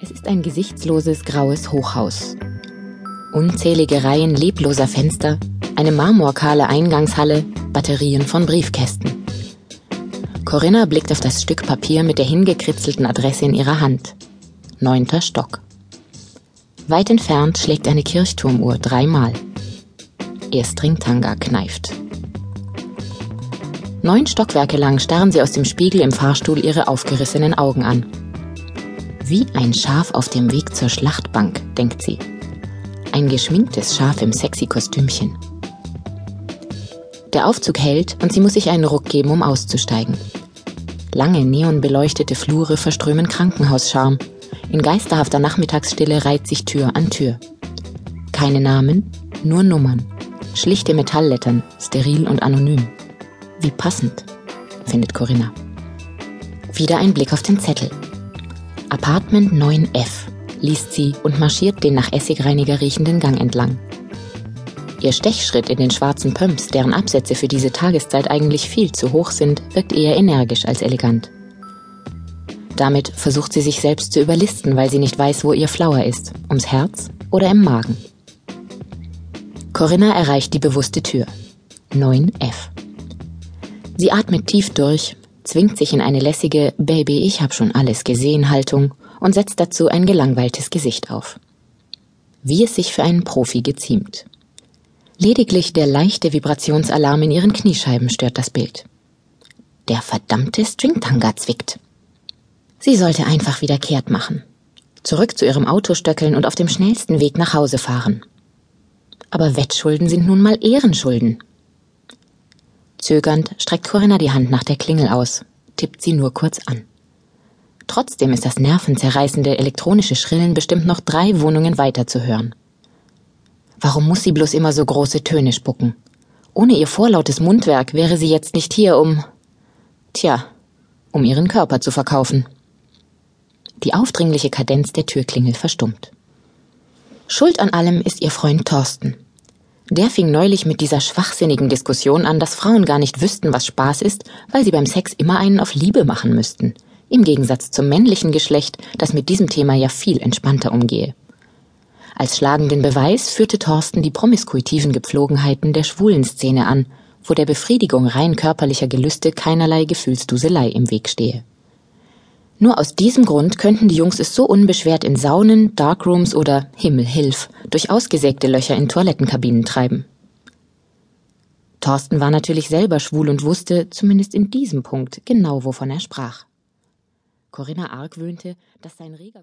Es ist ein gesichtsloses graues Hochhaus. Unzählige Reihen lebloser Fenster, eine marmorkahle Eingangshalle, Batterien von Briefkästen. Corinna blickt auf das Stück Papier mit der hingekritzelten Adresse in ihrer Hand. Neunter Stock. Weit entfernt schlägt eine Kirchturmuhr dreimal. Ihr Stringtanga kneift. Neun Stockwerke lang starren sie aus dem Spiegel im Fahrstuhl ihre aufgerissenen Augen an. Wie ein Schaf auf dem Weg zur Schlachtbank, denkt sie. Ein geschminktes Schaf im sexy Kostümchen. Der Aufzug hält und sie muss sich einen Ruck geben, um auszusteigen. Lange neonbeleuchtete Flure verströmen Krankenhauscharm. In geisterhafter Nachmittagsstille reiht sich Tür an Tür. Keine Namen, nur Nummern. Schlichte Metalllettern, steril und anonym. Wie passend, findet Corinna. Wieder ein Blick auf den Zettel. Apartment 9F, liest sie und marschiert den nach Essigreiniger riechenden Gang entlang. Ihr Stechschritt in den schwarzen Pumps, deren Absätze für diese Tageszeit eigentlich viel zu hoch sind, wirkt eher energisch als elegant. Damit versucht sie sich selbst zu überlisten, weil sie nicht weiß, wo ihr Flower ist, ums Herz oder im Magen. Corinna erreicht die bewusste Tür. 9F. Sie atmet tief durch, zwingt sich in eine lässige Baby, ich hab schon alles gesehen Haltung und setzt dazu ein gelangweiltes Gesicht auf. Wie es sich für einen Profi geziemt. Lediglich der leichte Vibrationsalarm in ihren Kniescheiben stört das Bild. Der verdammte Stringtanga zwickt. Sie sollte einfach wieder kehrt machen. Zurück zu ihrem Auto stöckeln und auf dem schnellsten Weg nach Hause fahren. Aber Wettschulden sind nun mal Ehrenschulden. Zögernd streckt Corinna die Hand nach der Klingel aus, tippt sie nur kurz an. Trotzdem ist das nervenzerreißende elektronische Schrillen bestimmt noch drei Wohnungen weiter zu hören. Warum muss sie bloß immer so große Töne spucken? Ohne ihr vorlautes Mundwerk wäre sie jetzt nicht hier, um. Tja, um ihren Körper zu verkaufen. Die aufdringliche Kadenz der Türklingel verstummt. Schuld an allem ist ihr Freund Thorsten. Der fing neulich mit dieser schwachsinnigen Diskussion an, dass Frauen gar nicht wüssten, was Spaß ist, weil sie beim Sex immer einen auf Liebe machen müssten. Im Gegensatz zum männlichen Geschlecht, das mit diesem Thema ja viel entspannter umgehe. Als schlagenden Beweis führte Thorsten die promiskuitiven Gepflogenheiten der schwulen Szene an, wo der Befriedigung rein körperlicher Gelüste keinerlei Gefühlsduselei im Weg stehe. Nur aus diesem Grund könnten die Jungs es so unbeschwert in Saunen, Darkrooms oder Himmel hilf durch ausgesägte Löcher in Toilettenkabinen treiben. Thorsten war natürlich selber schwul und wusste, zumindest in diesem Punkt, genau wovon er sprach. Corinna argwöhnte, dass sein reger